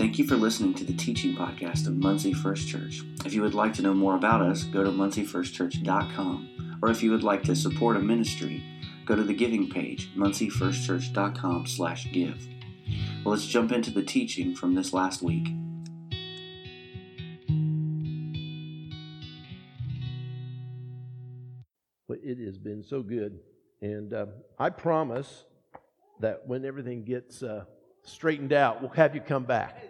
Thank you for listening to the teaching podcast of Muncie First Church. If you would like to know more about us, go to munciefirstchurch.com. Or if you would like to support a ministry, go to the giving page, munciefirstchurch.com slash give. Well, let's jump into the teaching from this last week. Well, it has been so good. And uh, I promise that when everything gets uh, straightened out, we'll have you come back.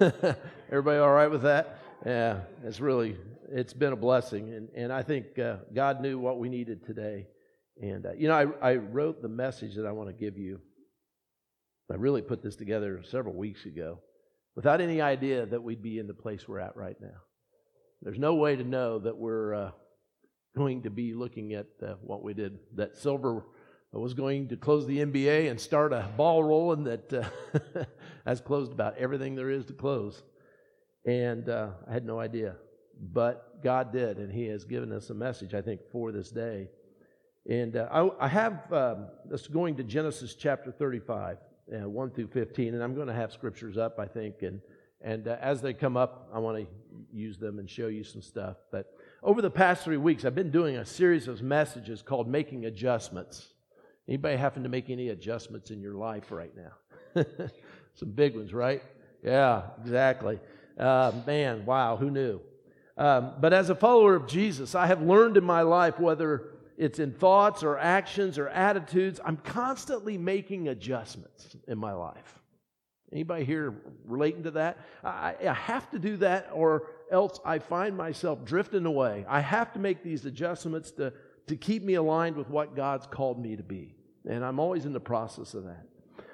Everybody all right with that? Yeah, it's really, it's been a blessing. And, and I think uh, God knew what we needed today. And, uh, you know, I, I wrote the message that I want to give you. I really put this together several weeks ago without any idea that we'd be in the place we're at right now. There's no way to know that we're uh, going to be looking at uh, what we did. Adam Silver was going to close the NBA and start a ball rolling that uh, has closed about everything there is to close. And uh, I had no idea. But God did, and He has given us a message, I think, for this day. And uh, I, I, have um, this going to Genesis chapter 35, uh, 1 through 15, and I'm going to have scriptures up, I think. And, and uh, as they come up, I want to use them and show you some stuff. But over the past three weeks, I've been doing a series of messages called Making Adjustments. Anybody happen to make any adjustments in your life right now? Some big ones, right? Yeah, exactly. Uh, man, wow, who knew? Um, but as a follower of Jesus, I have learned in my life, whether it's in thoughts or actions or attitudes, I'm constantly making adjustments in my life. Anybody here relating to that? I, I have to do that, or else I find myself drifting away. I have to make these adjustments to, to keep me aligned with what God's called me to be. And I'm always in the process of that.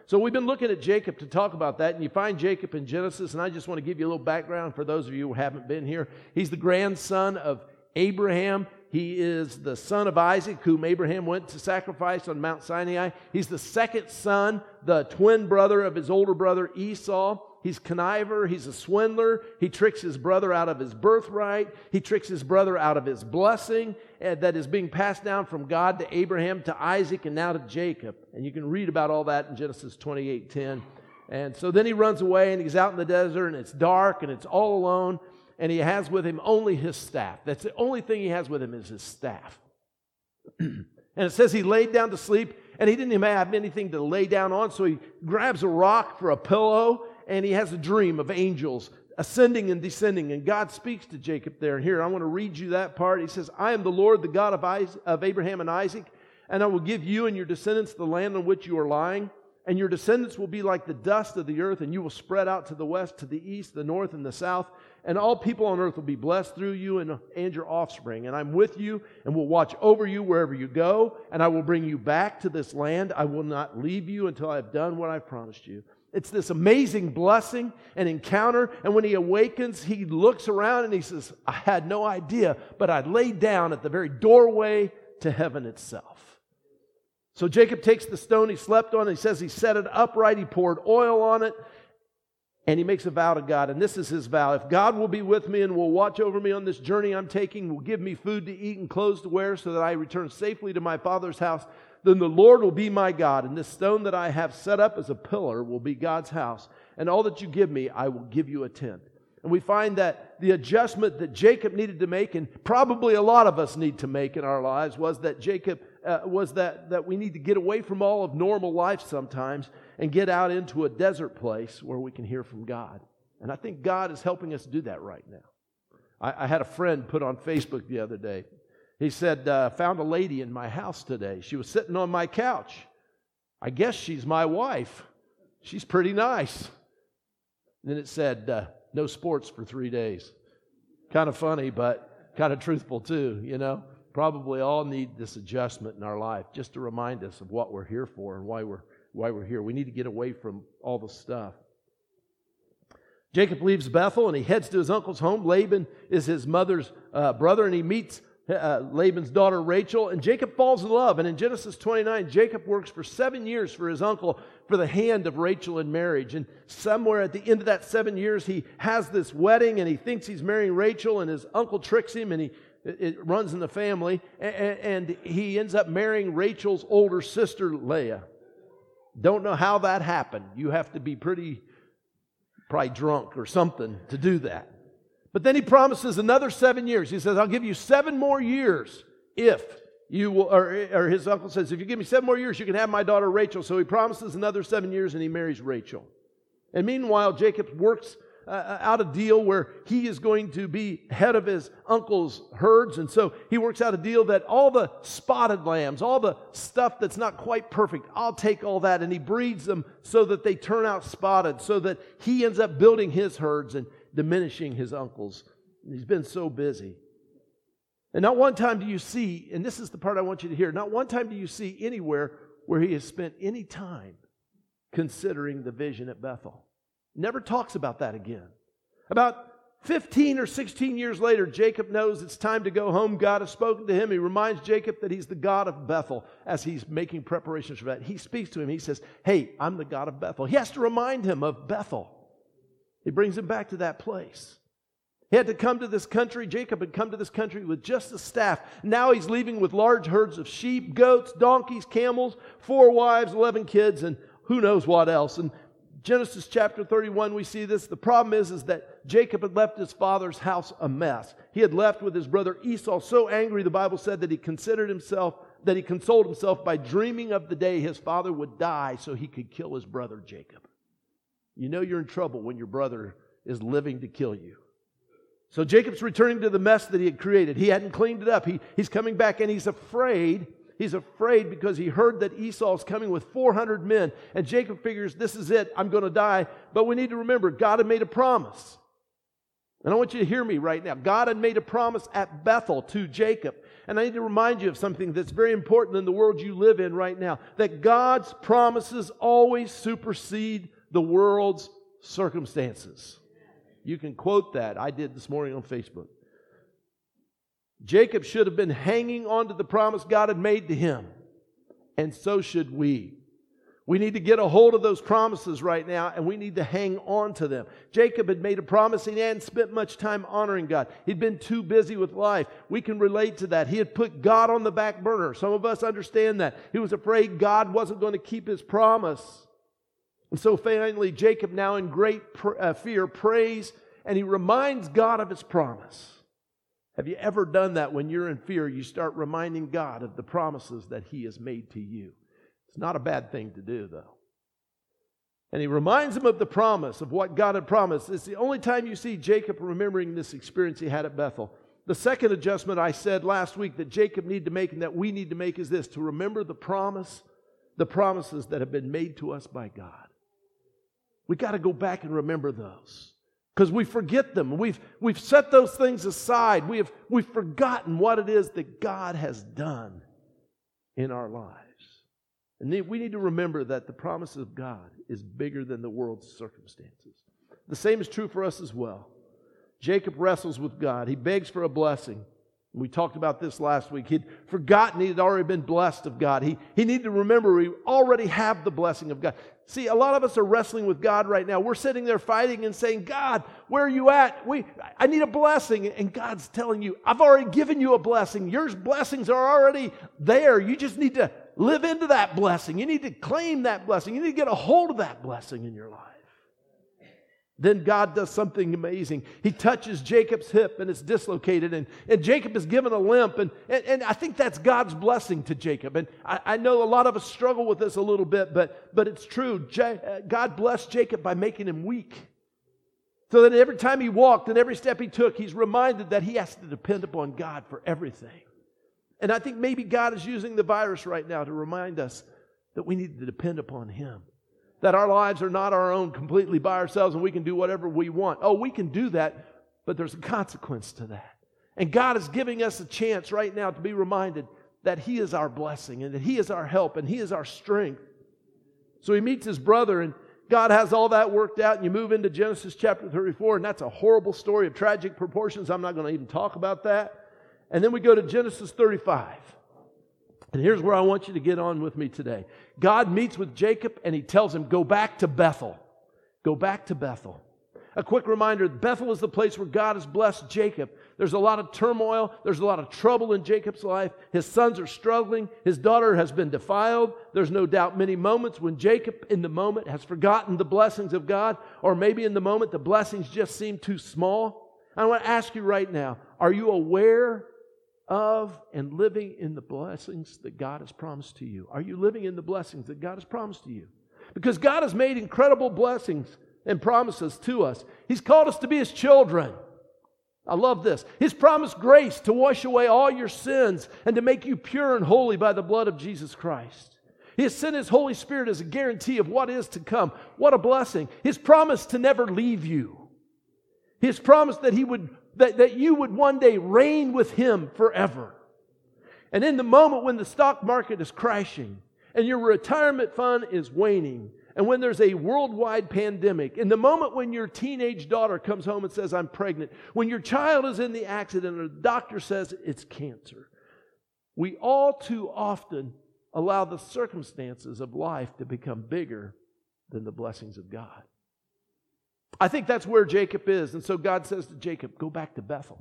So we've been looking at Jacob to talk about that, and you find Jacob in Genesis, and I just want to give you a little background for those of you who haven't been here. He's the grandson of Abraham. He is the son of Isaac, whom Abraham went to sacrifice on Mount Sinai. He's the second son, the twin brother of his older brother Esau. He's conniver. He's a swindler. He tricks his brother out of his birthright. He tricks his brother out of his blessing eh, that is being passed down from God to Abraham, to Isaac, and now to Jacob. And you can read about all that in Genesis 28 10. And so then he runs away and he's out in the desert and it's dark and it's all alone. And he has with him only his staff. That's the only thing he has with him is his staff. and it says he laid down to sleep and he didn't even have anything to lay down on. So he grabs a rock for a pillow and he has a dream of angels ascending and descending. And God speaks to Jacob there. And here, I want to read you that part. He says, I am the Lord, the God of, Isaac, of Abraham and Isaac, and I will give you and your descendants the land on which you are lying. And your descendants will be like the dust of the earth, and you will spread out to the west, to the east, the north, and the south. And all people on earth will be blessed through you and, and your offspring. And I'm with you and will watch over you wherever you go. And I will bring you back to this land. I will not leave you until I've done what I've promised you. It's this amazing blessing and encounter. And when he awakens, he looks around and he says, I had no idea, but I laid down at the very doorway to heaven itself. So Jacob takes the stone he slept on, he says he set it upright, he poured oil on it, and he makes a vow to God. And this is his vow If God will be with me and will watch over me on this journey I'm taking, will give me food to eat and clothes to wear so that I return safely to my father's house, then the Lord will be my God, and this stone that I have set up as a pillar will be God's house. And all that you give me, I will give you a tenth. And we find that the adjustment that Jacob needed to make, and probably a lot of us need to make in our lives, was that Jacob uh, was that, that we need to get away from all of normal life sometimes and get out into a desert place where we can hear from God. And I think God is helping us do that right now. I, I had a friend put on Facebook the other day. He said, uh, Found a lady in my house today. She was sitting on my couch. I guess she's my wife. She's pretty nice. then it said, uh, No sports for three days. Kind of funny, but kind of truthful too, you know. Probably all need this adjustment in our life just to remind us of what we're here for and why we're, why we're here. We need to get away from all the stuff. Jacob leaves Bethel and he heads to his uncle's home. Laban is his mother's uh, brother, and he meets uh, Laban's daughter Rachel, and Jacob falls in love. And in Genesis 29, Jacob works for seven years for his uncle for the hand of Rachel in marriage. And somewhere at the end of that seven years, he has this wedding and he thinks he's marrying Rachel, and his uncle tricks him and he it runs in the family, and he ends up marrying Rachel's older sister, Leah. Don't know how that happened. You have to be pretty probably drunk or something to do that. But then he promises another seven years. He says, I'll give you seven more years if you will, or, or his uncle says, if you give me seven more years, you can have my daughter Rachel. So he promises another seven years and he marries Rachel. And meanwhile, Jacob works uh, uh, out a deal where he is going to be head of his uncle's herds. And so he works out a deal that all the spotted lambs, all the stuff that's not quite perfect, I'll take all that. And he breeds them so that they turn out spotted, so that he ends up building his herds and diminishing his uncle's. He's been so busy. And not one time do you see, and this is the part I want you to hear, not one time do you see anywhere where he has spent any time considering the vision at Bethel. Never talks about that again. About 15 or 16 years later, Jacob knows it's time to go home. God has spoken to him. He reminds Jacob that he's the God of Bethel as he's making preparations for that. He speaks to him. He says, Hey, I'm the God of Bethel. He has to remind him of Bethel. He brings him back to that place. He had to come to this country. Jacob had come to this country with just a staff. Now he's leaving with large herds of sheep, goats, donkeys, camels, four wives, 11 kids, and who knows what else. And Genesis chapter 31, we see this. The problem is, is that Jacob had left his father's house a mess. He had left with his brother Esau so angry, the Bible said, that he considered himself, that he consoled himself by dreaming of the day his father would die so he could kill his brother Jacob. You know you're in trouble when your brother is living to kill you. So Jacob's returning to the mess that he had created. He hadn't cleaned it up. He, he's coming back and he's afraid He's afraid because he heard that Esau's coming with 400 men. And Jacob figures, this is it, I'm going to die. But we need to remember, God had made a promise. And I want you to hear me right now. God had made a promise at Bethel to Jacob. And I need to remind you of something that's very important in the world you live in right now that God's promises always supersede the world's circumstances. You can quote that. I did this morning on Facebook. Jacob should have been hanging on to the promise God had made to him. And so should we. We need to get a hold of those promises right now and we need to hang on to them. Jacob had made a promise and he hadn't spent much time honoring God. He'd been too busy with life. We can relate to that. He had put God on the back burner. Some of us understand that. He was afraid God wasn't going to keep his promise. And so finally, Jacob, now in great pr- uh, fear, prays and he reminds God of his promise. Have you ever done that when you're in fear? You start reminding God of the promises that He has made to you. It's not a bad thing to do, though. And he reminds him of the promise of what God had promised. It's the only time you see Jacob remembering this experience he had at Bethel. The second adjustment I said last week that Jacob needed to make and that we need to make is this to remember the promise, the promises that have been made to us by God. We got to go back and remember those because we forget them. We've, we've set those things aside. We have, we've forgotten what it is that God has done in our lives. And we need to remember that the promise of God is bigger than the world's circumstances. The same is true for us as well. Jacob wrestles with God, he begs for a blessing. We talked about this last week. He'd forgotten he had already been blessed of God. He, he needed to remember we already have the blessing of God. See, a lot of us are wrestling with God right now. We're sitting there fighting and saying, God, where are you at? We, I need a blessing. And God's telling you, I've already given you a blessing. Your blessings are already there. You just need to live into that blessing. You need to claim that blessing. You need to get a hold of that blessing in your life. Then God does something amazing. He touches Jacob's hip and it's dislocated, and, and Jacob is given a limp. And, and, and I think that's God's blessing to Jacob. And I, I know a lot of us struggle with this a little bit, but, but it's true. God blessed Jacob by making him weak. So that every time he walked and every step he took, he's reminded that he has to depend upon God for everything. And I think maybe God is using the virus right now to remind us that we need to depend upon him that our lives are not our own completely by ourselves and we can do whatever we want. Oh, we can do that, but there's a consequence to that. And God is giving us a chance right now to be reminded that He is our blessing and that He is our help and He is our strength. So he meets his brother, and God has all that worked out. And you move into Genesis chapter 34, and that's a horrible story of tragic proportions. I'm not going to even talk about that. And then we go to Genesis 35. And here's where I want you to get on with me today. God meets with Jacob and he tells him, Go back to Bethel. Go back to Bethel. A quick reminder Bethel is the place where God has blessed Jacob. There's a lot of turmoil, there's a lot of trouble in Jacob's life. His sons are struggling, his daughter has been defiled. There's no doubt many moments when Jacob, in the moment, has forgotten the blessings of God, or maybe in the moment the blessings just seem too small. I want to ask you right now are you aware of and living in the blessings that God has promised to you? Are you living in the blessings that God has promised to you? Because God has made incredible blessings and promises to us. He's called us to be His children. I love this. His promised grace to wash away all your sins and to make you pure and holy by the blood of Jesus Christ. He has sent His Holy Spirit as a guarantee of what is to come. What a blessing. His promise to never leave you. His promise that He would that, that you would one day reign with Him forever. And in the moment when the stock market is crashing and your retirement fund is waning, and when there's a worldwide pandemic, in the moment when your teenage daughter comes home and says, I'm pregnant, when your child is in the accident and the doctor says it's cancer, we all too often allow the circumstances of life to become bigger than the blessings of God. I think that's where Jacob is. And so God says to Jacob, Go back to Bethel.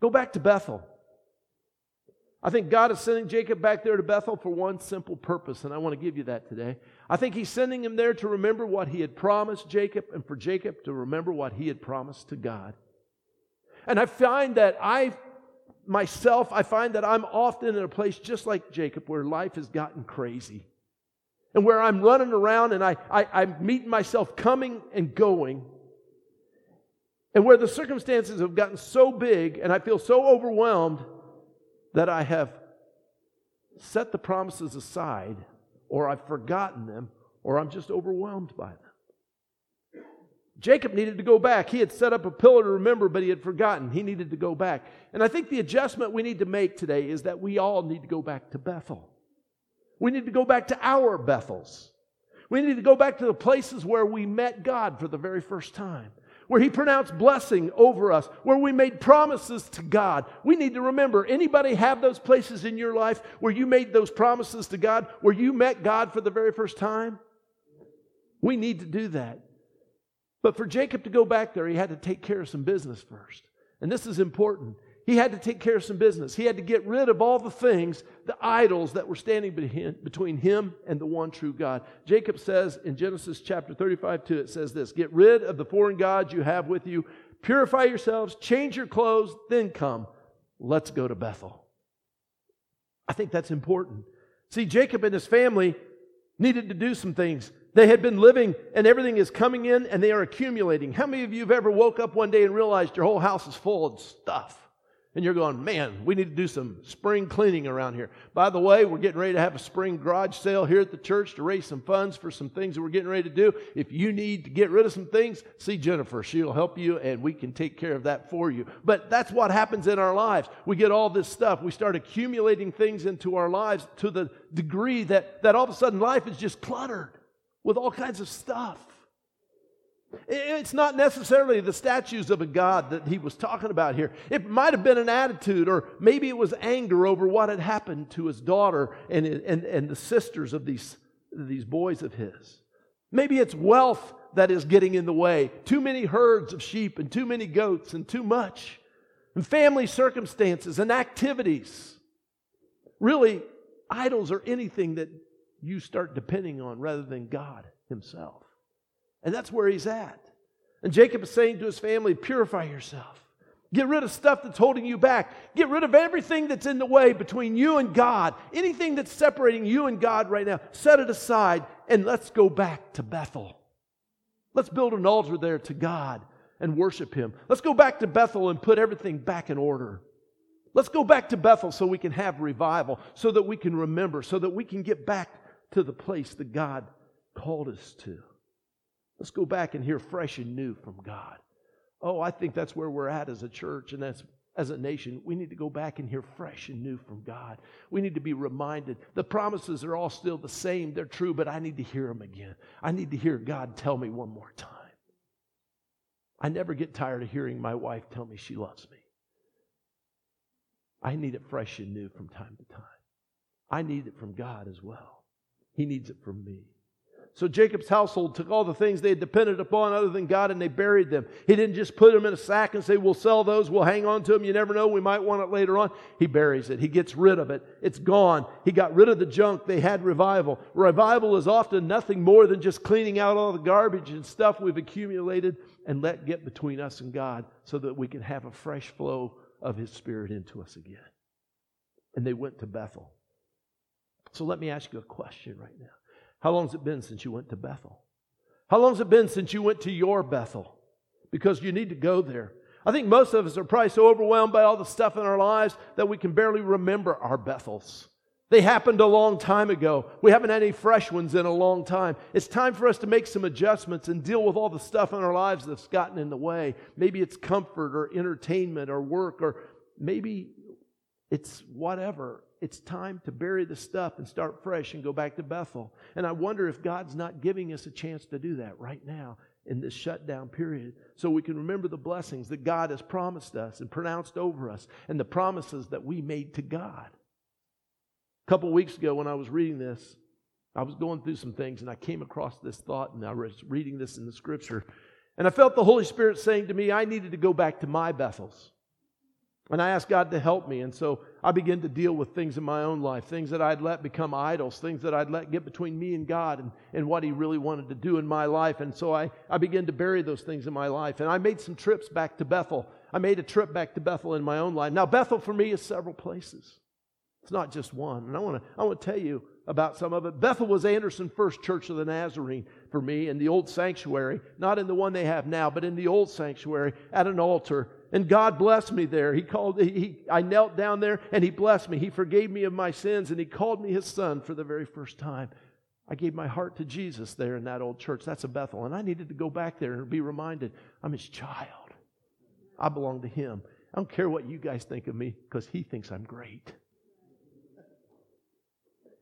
Go back to Bethel. I think God is sending Jacob back there to Bethel for one simple purpose, and I want to give you that today. I think he's sending him there to remember what he had promised Jacob and for Jacob to remember what he had promised to God. And I find that I, myself, I find that I'm often in a place just like Jacob where life has gotten crazy and where I'm running around and I, I, I'm meeting myself coming and going. And where the circumstances have gotten so big and I feel so overwhelmed that I have set the promises aside, or I've forgotten them, or I'm just overwhelmed by them. Jacob needed to go back. He had set up a pillar to remember, but he had forgotten. He needed to go back. And I think the adjustment we need to make today is that we all need to go back to Bethel. We need to go back to our Bethels. We need to go back to the places where we met God for the very first time where he pronounced blessing over us, where we made promises to God. We need to remember anybody have those places in your life where you made those promises to God, where you met God for the very first time? We need to do that. But for Jacob to go back there, he had to take care of some business first. And this is important. He had to take care of some business. He had to get rid of all the things, the idols that were standing between him and the one true God. Jacob says in Genesis chapter 35 2, it says this Get rid of the foreign gods you have with you, purify yourselves, change your clothes, then come. Let's go to Bethel. I think that's important. See, Jacob and his family needed to do some things. They had been living and everything is coming in and they are accumulating. How many of you have ever woke up one day and realized your whole house is full of stuff? And you're going, man, we need to do some spring cleaning around here. By the way, we're getting ready to have a spring garage sale here at the church to raise some funds for some things that we're getting ready to do. If you need to get rid of some things, see Jennifer. She'll help you and we can take care of that for you. But that's what happens in our lives. We get all this stuff. We start accumulating things into our lives to the degree that, that all of a sudden life is just cluttered with all kinds of stuff. It's not necessarily the statues of a God that he was talking about here. It might have been an attitude, or maybe it was anger over what had happened to his daughter and, and, and the sisters of these, these boys of his. Maybe it's wealth that is getting in the way. Too many herds of sheep and too many goats and too much. And family circumstances and activities. Really, idols are anything that you start depending on rather than God Himself. And that's where he's at. And Jacob is saying to his family, purify yourself. Get rid of stuff that's holding you back. Get rid of everything that's in the way between you and God. Anything that's separating you and God right now, set it aside and let's go back to Bethel. Let's build an altar there to God and worship Him. Let's go back to Bethel and put everything back in order. Let's go back to Bethel so we can have revival, so that we can remember, so that we can get back to the place that God called us to. Let's go back and hear fresh and new from God. Oh, I think that's where we're at as a church and that's as a nation. We need to go back and hear fresh and new from God. We need to be reminded. The promises are all still the same, they're true, but I need to hear them again. I need to hear God tell me one more time. I never get tired of hearing my wife tell me she loves me. I need it fresh and new from time to time. I need it from God as well. He needs it from me. So Jacob's household took all the things they had depended upon other than God and they buried them. He didn't just put them in a sack and say, We'll sell those, we'll hang on to them, you never know, we might want it later on. He buries it. He gets rid of it. It's gone. He got rid of the junk. They had revival. Revival is often nothing more than just cleaning out all the garbage and stuff we've accumulated and let get between us and God so that we can have a fresh flow of His Spirit into us again. And they went to Bethel. So let me ask you a question right now. How long has it been since you went to Bethel? How long has it been since you went to your Bethel? Because you need to go there. I think most of us are probably so overwhelmed by all the stuff in our lives that we can barely remember our Bethels. They happened a long time ago. We haven't had any fresh ones in a long time. It's time for us to make some adjustments and deal with all the stuff in our lives that's gotten in the way. Maybe it's comfort or entertainment or work, or maybe it's whatever it's time to bury the stuff and start fresh and go back to Bethel. And I wonder if God's not giving us a chance to do that right now in this shutdown period so we can remember the blessings that God has promised us and pronounced over us and the promises that we made to God. A couple weeks ago, when I was reading this, I was going through some things and I came across this thought and I was reading this in the scripture. And I felt the Holy Spirit saying to me, I needed to go back to my Bethels. And I asked God to help me. And so I began to deal with things in my own life, things that I'd let become idols, things that I'd let get between me and God and, and what He really wanted to do in my life. And so I, I began to bury those things in my life. And I made some trips back to Bethel. I made a trip back to Bethel in my own life. Now, Bethel for me is several places. It's not just one. And I want to I want to tell you about some of it. Bethel was Anderson First Church of the Nazarene for me in the old sanctuary, not in the one they have now, but in the old sanctuary at an altar and God blessed me there. He called, he, I knelt down there and He blessed me. He forgave me of my sins and He called me His son for the very first time. I gave my heart to Jesus there in that old church. That's a Bethel. And I needed to go back there and be reminded I'm His child. I belong to Him. I don't care what you guys think of me because He thinks I'm great.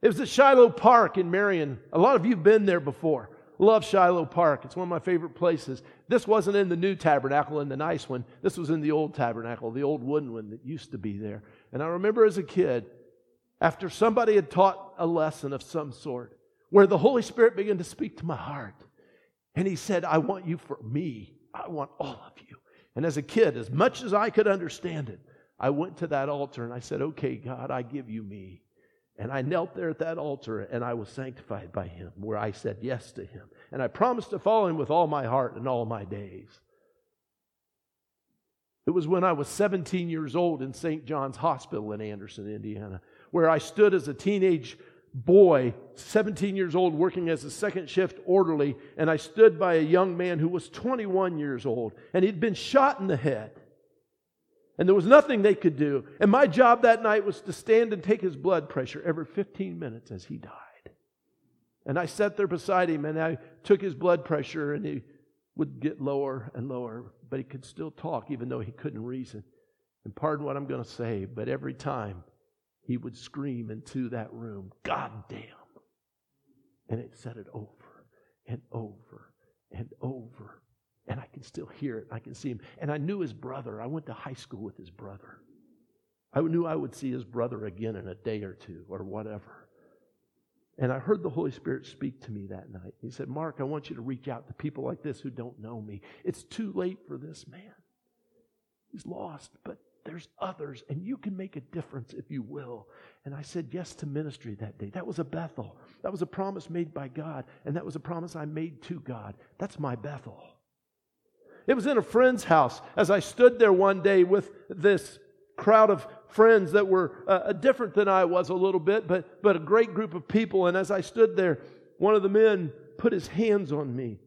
It was at Shiloh Park in Marion. A lot of you have been there before. Love Shiloh Park. It's one of my favorite places. This wasn't in the new tabernacle, in the nice one. This was in the old tabernacle, the old wooden one that used to be there. And I remember as a kid, after somebody had taught a lesson of some sort, where the Holy Spirit began to speak to my heart. And He said, I want you for me. I want all of you. And as a kid, as much as I could understand it, I went to that altar and I said, Okay, God, I give you me. And I knelt there at that altar and I was sanctified by him, where I said yes to him. And I promised to follow him with all my heart and all my days. It was when I was 17 years old in St. John's Hospital in Anderson, Indiana, where I stood as a teenage boy, 17 years old, working as a second shift orderly, and I stood by a young man who was 21 years old, and he'd been shot in the head. And there was nothing they could do. And my job that night was to stand and take his blood pressure every 15 minutes as he died. And I sat there beside him and I took his blood pressure and he would get lower and lower, but he could still talk even though he couldn't reason. And pardon what I'm going to say, but every time he would scream into that room, God damn. And it said it over and over and over and I can still hear it. I can see him. And I knew his brother. I went to high school with his brother. I knew I would see his brother again in a day or two or whatever. And I heard the Holy Spirit speak to me that night. He said, Mark, I want you to reach out to people like this who don't know me. It's too late for this man. He's lost, but there's others, and you can make a difference if you will. And I said yes to ministry that day. That was a Bethel. That was a promise made by God, and that was a promise I made to God. That's my Bethel. It was in a friend's house as I stood there one day with this crowd of friends that were uh, different than I was a little bit, but, but a great group of people. And as I stood there, one of the men put his hands on me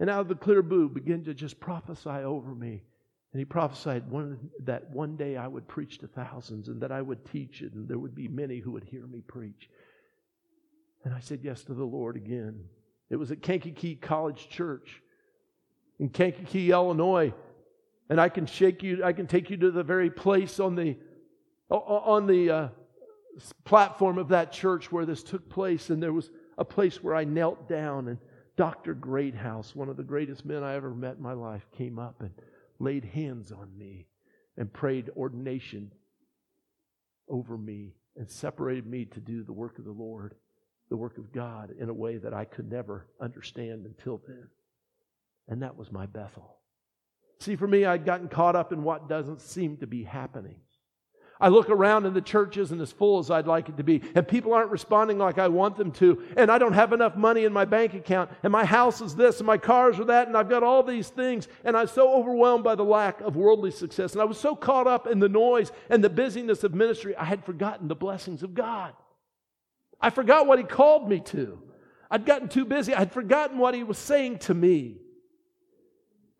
and out of the clear blue began to just prophesy over me. And he prophesied one, that one day I would preach to thousands and that I would teach it and there would be many who would hear me preach. And I said yes to the Lord again. It was at Kankakee College Church in Kankakee, Illinois. And I can shake you, I can take you to the very place on the, on the uh, platform of that church where this took place. And there was a place where I knelt down, and Dr. Greathouse, one of the greatest men I ever met in my life, came up and laid hands on me and prayed ordination over me and separated me to do the work of the Lord. the work of God in a way that I could never understand until then. And that was my Bethel. See, for me, I'd gotten caught up in what doesn't seem to be happening. I look around and the church isn't as full as I'd like it to be, and people aren't responding like I want them to, and I don't have enough money in my bank account, and my house is this, and my cars are that, and I've got all these things, and I'm so overwhelmed by the lack of worldly success, and I was so caught up in the noise and the busyness of ministry, I had forgotten the blessings of God. I forgot what He called me to. I'd gotten too busy, I'd forgotten what He was saying to me.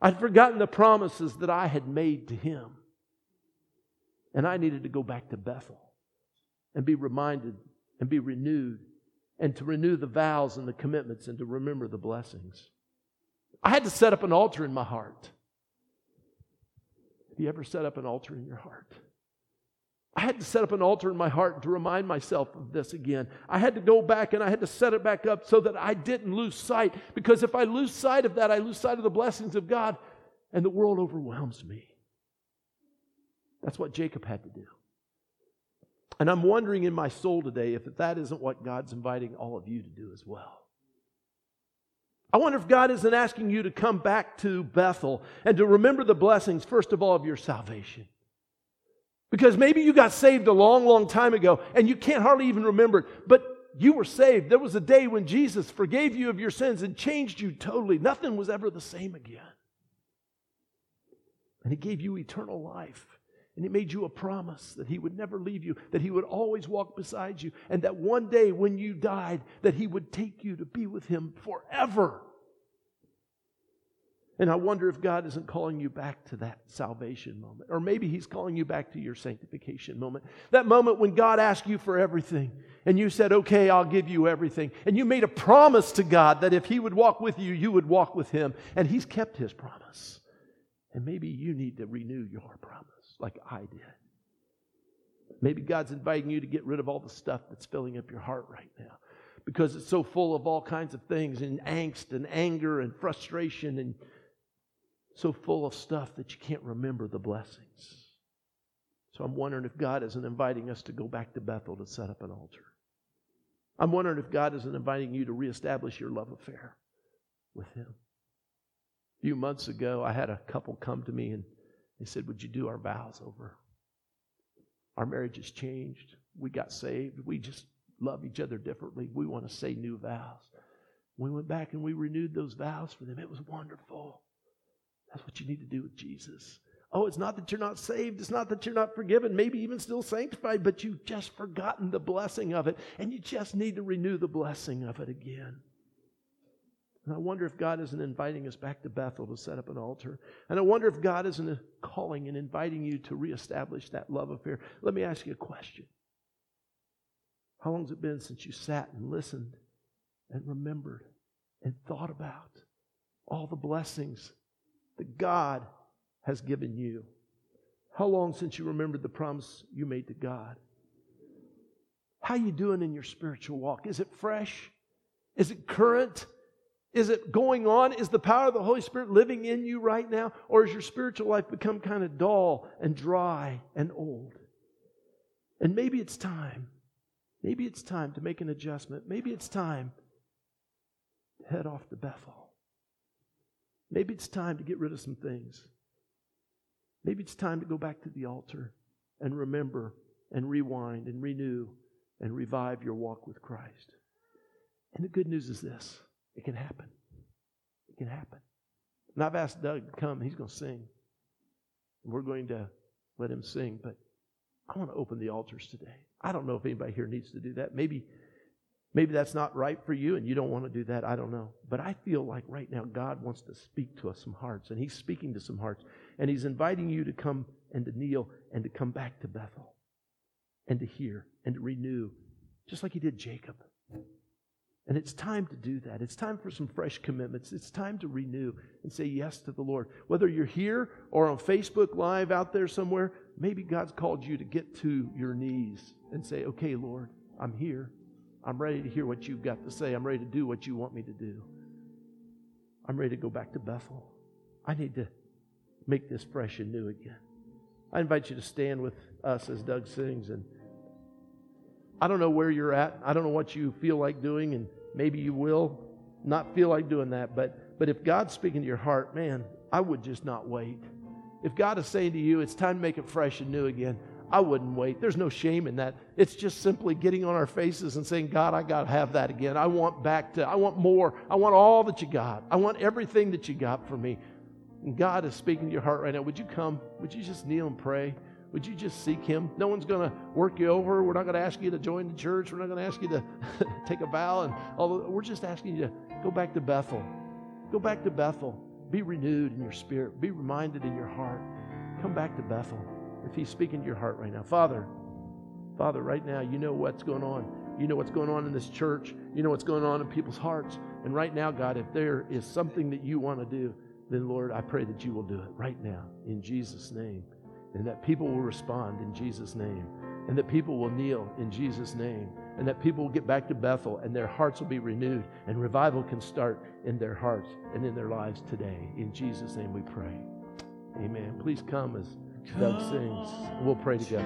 I'd forgotten the promises that I had made to Him. And I needed to go back to Bethel and be reminded and be renewed and to renew the vows and the commitments and to remember the blessings. I had to set up an altar in my heart. Have you ever set up an altar in your heart? I had to set up an altar in my heart to remind myself of this again. I had to go back and I had to set it back up so that I didn't lose sight. Because if I lose sight of that, I lose sight of the blessings of God and the world overwhelms me. That's what Jacob had to do. And I'm wondering in my soul today if that isn't what God's inviting all of you to do as well. I wonder if God isn't asking you to come back to Bethel and to remember the blessings, first of all, of your salvation. Because maybe you got saved a long, long time ago and you can't hardly even remember it, but you were saved. There was a day when Jesus forgave you of your sins and changed you totally. Nothing was ever the same again. And He gave you eternal life. And He made you a promise that He would never leave you, that He would always walk beside you, and that one day when you died, that He would take you to be with Him forever. And I wonder if God isn't calling you back to that salvation moment. Or maybe He's calling you back to your sanctification moment. That moment when God asked you for everything and you said, Okay, I'll give you everything. And you made a promise to God that if He would walk with you, you would walk with Him. And He's kept His promise. And maybe you need to renew your promise like I did. Maybe God's inviting you to get rid of all the stuff that's filling up your heart right now because it's so full of all kinds of things and angst and anger and frustration and so full of stuff that you can't remember the blessings. So I'm wondering if God isn't inviting us to go back to Bethel to set up an altar. I'm wondering if God isn't inviting you to reestablish your love affair with Him. A few months ago, I had a couple come to me and they said, Would you do our vows over? Our marriage has changed. We got saved. We just love each other differently. We want to say new vows. We went back and we renewed those vows for them. It was wonderful. That's what you need to do with Jesus. Oh, it's not that you're not saved. It's not that you're not forgiven, maybe even still sanctified, but you've just forgotten the blessing of it, and you just need to renew the blessing of it again. And I wonder if God isn't inviting us back to Bethel to set up an altar. And I wonder if God isn't calling and inviting you to reestablish that love affair. Let me ask you a question. How long has it been since you sat and listened and remembered and thought about all the blessings that God has given you? How long since you remembered the promise you made to God? How you doing in your spiritual walk? Is it fresh? Is it current? Is it going on? Is the power of the Holy Spirit living in you right now? Or has your spiritual life become kind of dull and dry and old? And maybe it's time. Maybe it's time to make an adjustment. Maybe it's time to head off to Bethel. Maybe it's time to get rid of some things. Maybe it's time to go back to the altar and remember and rewind and renew and revive your walk with Christ. And the good news is this it can happen. It can happen. And I've asked Doug to come. He's going to sing. We're going to let him sing, but I want to open the altars today. I don't know if anybody here needs to do that. Maybe maybe that's not right for you and you don't want to do that. I don't know. But I feel like right now God wants to speak to us some hearts and he's speaking to some hearts and he's inviting you to come and to kneel and to come back to Bethel and to hear and to renew just like he did Jacob. And it's time to do that. It's time for some fresh commitments. It's time to renew and say yes to the Lord. Whether you're here or on Facebook Live out there somewhere, maybe God's called you to get to your knees and say, okay, Lord, I'm here. I'm ready to hear what you've got to say. I'm ready to do what you want me to do. I'm ready to go back to Bethel. I need to make this fresh and new again. I invite you to stand with us as Doug sings and I don't know where you're at. I don't know what you feel like doing, and maybe you will not feel like doing that. But, but if God's speaking to your heart, man, I would just not wait. If God is saying to you, it's time to make it fresh and new again, I wouldn't wait. There's no shame in that. It's just simply getting on our faces and saying, God, I got to have that again. I want back to, I want more. I want all that you got. I want everything that you got for me. And God is speaking to your heart right now. Would you come? Would you just kneel and pray? Would you just seek Him? No one's going to work you over. We're not going to ask you to join the church. We're not going to ask you to take a vow. And all we're just asking you to go back to Bethel. Go back to Bethel. Be renewed in your spirit. Be reminded in your heart. Come back to Bethel if He's speaking to your heart right now. Father, Father, right now, you know what's going on. You know what's going on in this church. You know what's going on in people's hearts. And right now, God, if there is something that you want to do, then Lord, I pray that you will do it right now in Jesus' name. And that people will respond in Jesus' name. And that people will kneel in Jesus' name. And that people will get back to Bethel and their hearts will be renewed. And revival can start in their hearts and in their lives today. In Jesus' name we pray. Amen. Please come as Doug sings. We'll pray together.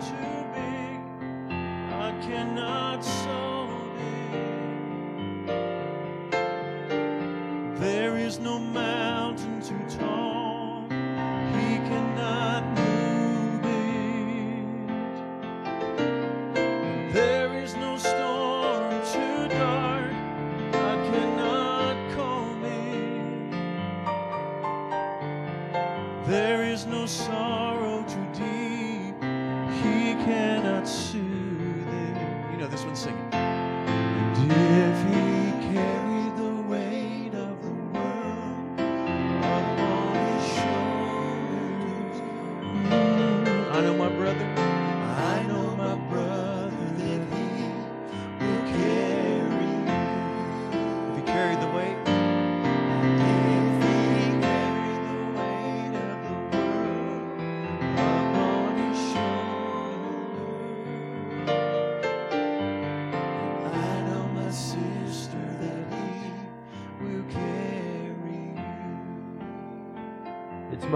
to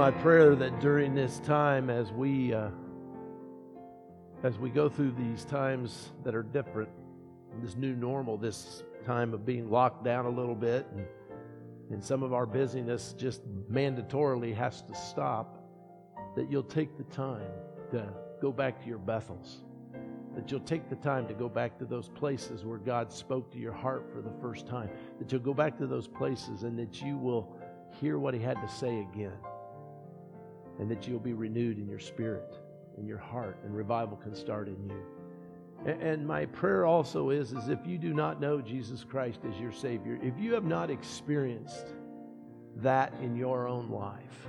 my prayer that during this time, as we uh, as we go through these times that are different, this new normal, this time of being locked down a little bit, and, and some of our busyness just mandatorily has to stop, that you'll take the time to go back to your Bethels. That you'll take the time to go back to those places where God spoke to your heart for the first time. That you'll go back to those places and that you will hear what He had to say again and that you'll be renewed in your spirit, in your heart, and revival can start in you. And my prayer also is, is if you do not know Jesus Christ as your Savior, if you have not experienced that in your own life,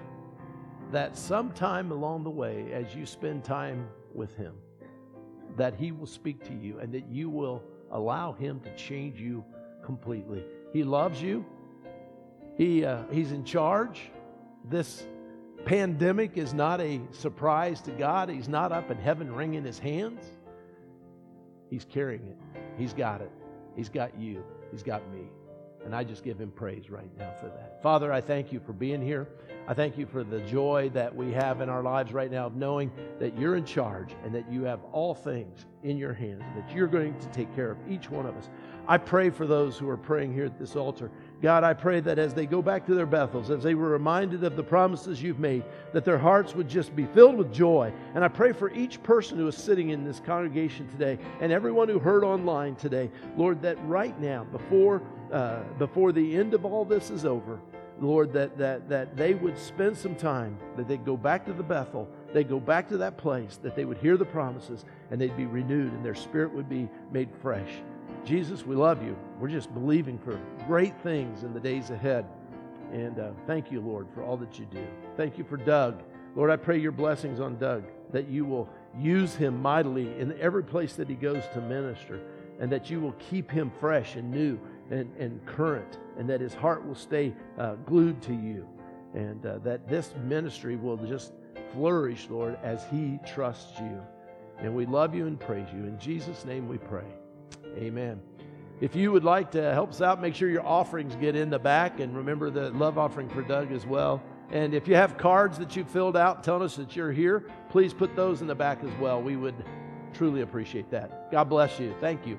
that sometime along the way, as you spend time with Him, that He will speak to you and that you will allow Him to change you completely. He loves you. He, uh, he's in charge. This pandemic is not a surprise to God. He's not up in heaven wringing his hands. He's carrying it. He's got it. He's got you. He's got me. And I just give him praise right now for that. Father, I thank you for being here. I thank you for the joy that we have in our lives right now of knowing that you're in charge and that you have all things in your hands, that you're going to take care of each one of us. I pray for those who are praying here at this altar God, I pray that as they go back to their Bethels, as they were reminded of the promises you've made, that their hearts would just be filled with joy. And I pray for each person who is sitting in this congregation today and everyone who heard online today, Lord, that right now, before, uh, before the end of all this is over, Lord, that, that, that they would spend some time, that they'd go back to the Bethel, they'd go back to that place, that they would hear the promises, and they'd be renewed, and their spirit would be made fresh. Jesus, we love you. We're just believing for great things in the days ahead. And uh, thank you, Lord, for all that you do. Thank you for Doug. Lord, I pray your blessings on Doug, that you will use him mightily in every place that he goes to minister, and that you will keep him fresh and new and, and current, and that his heart will stay uh, glued to you, and uh, that this ministry will just flourish, Lord, as he trusts you. And we love you and praise you. In Jesus' name we pray. Amen. If you would like to help us out, make sure your offerings get in the back and remember the love offering for Doug as well. And if you have cards that you filled out telling us that you're here, please put those in the back as well. We would truly appreciate that. God bless you. Thank you.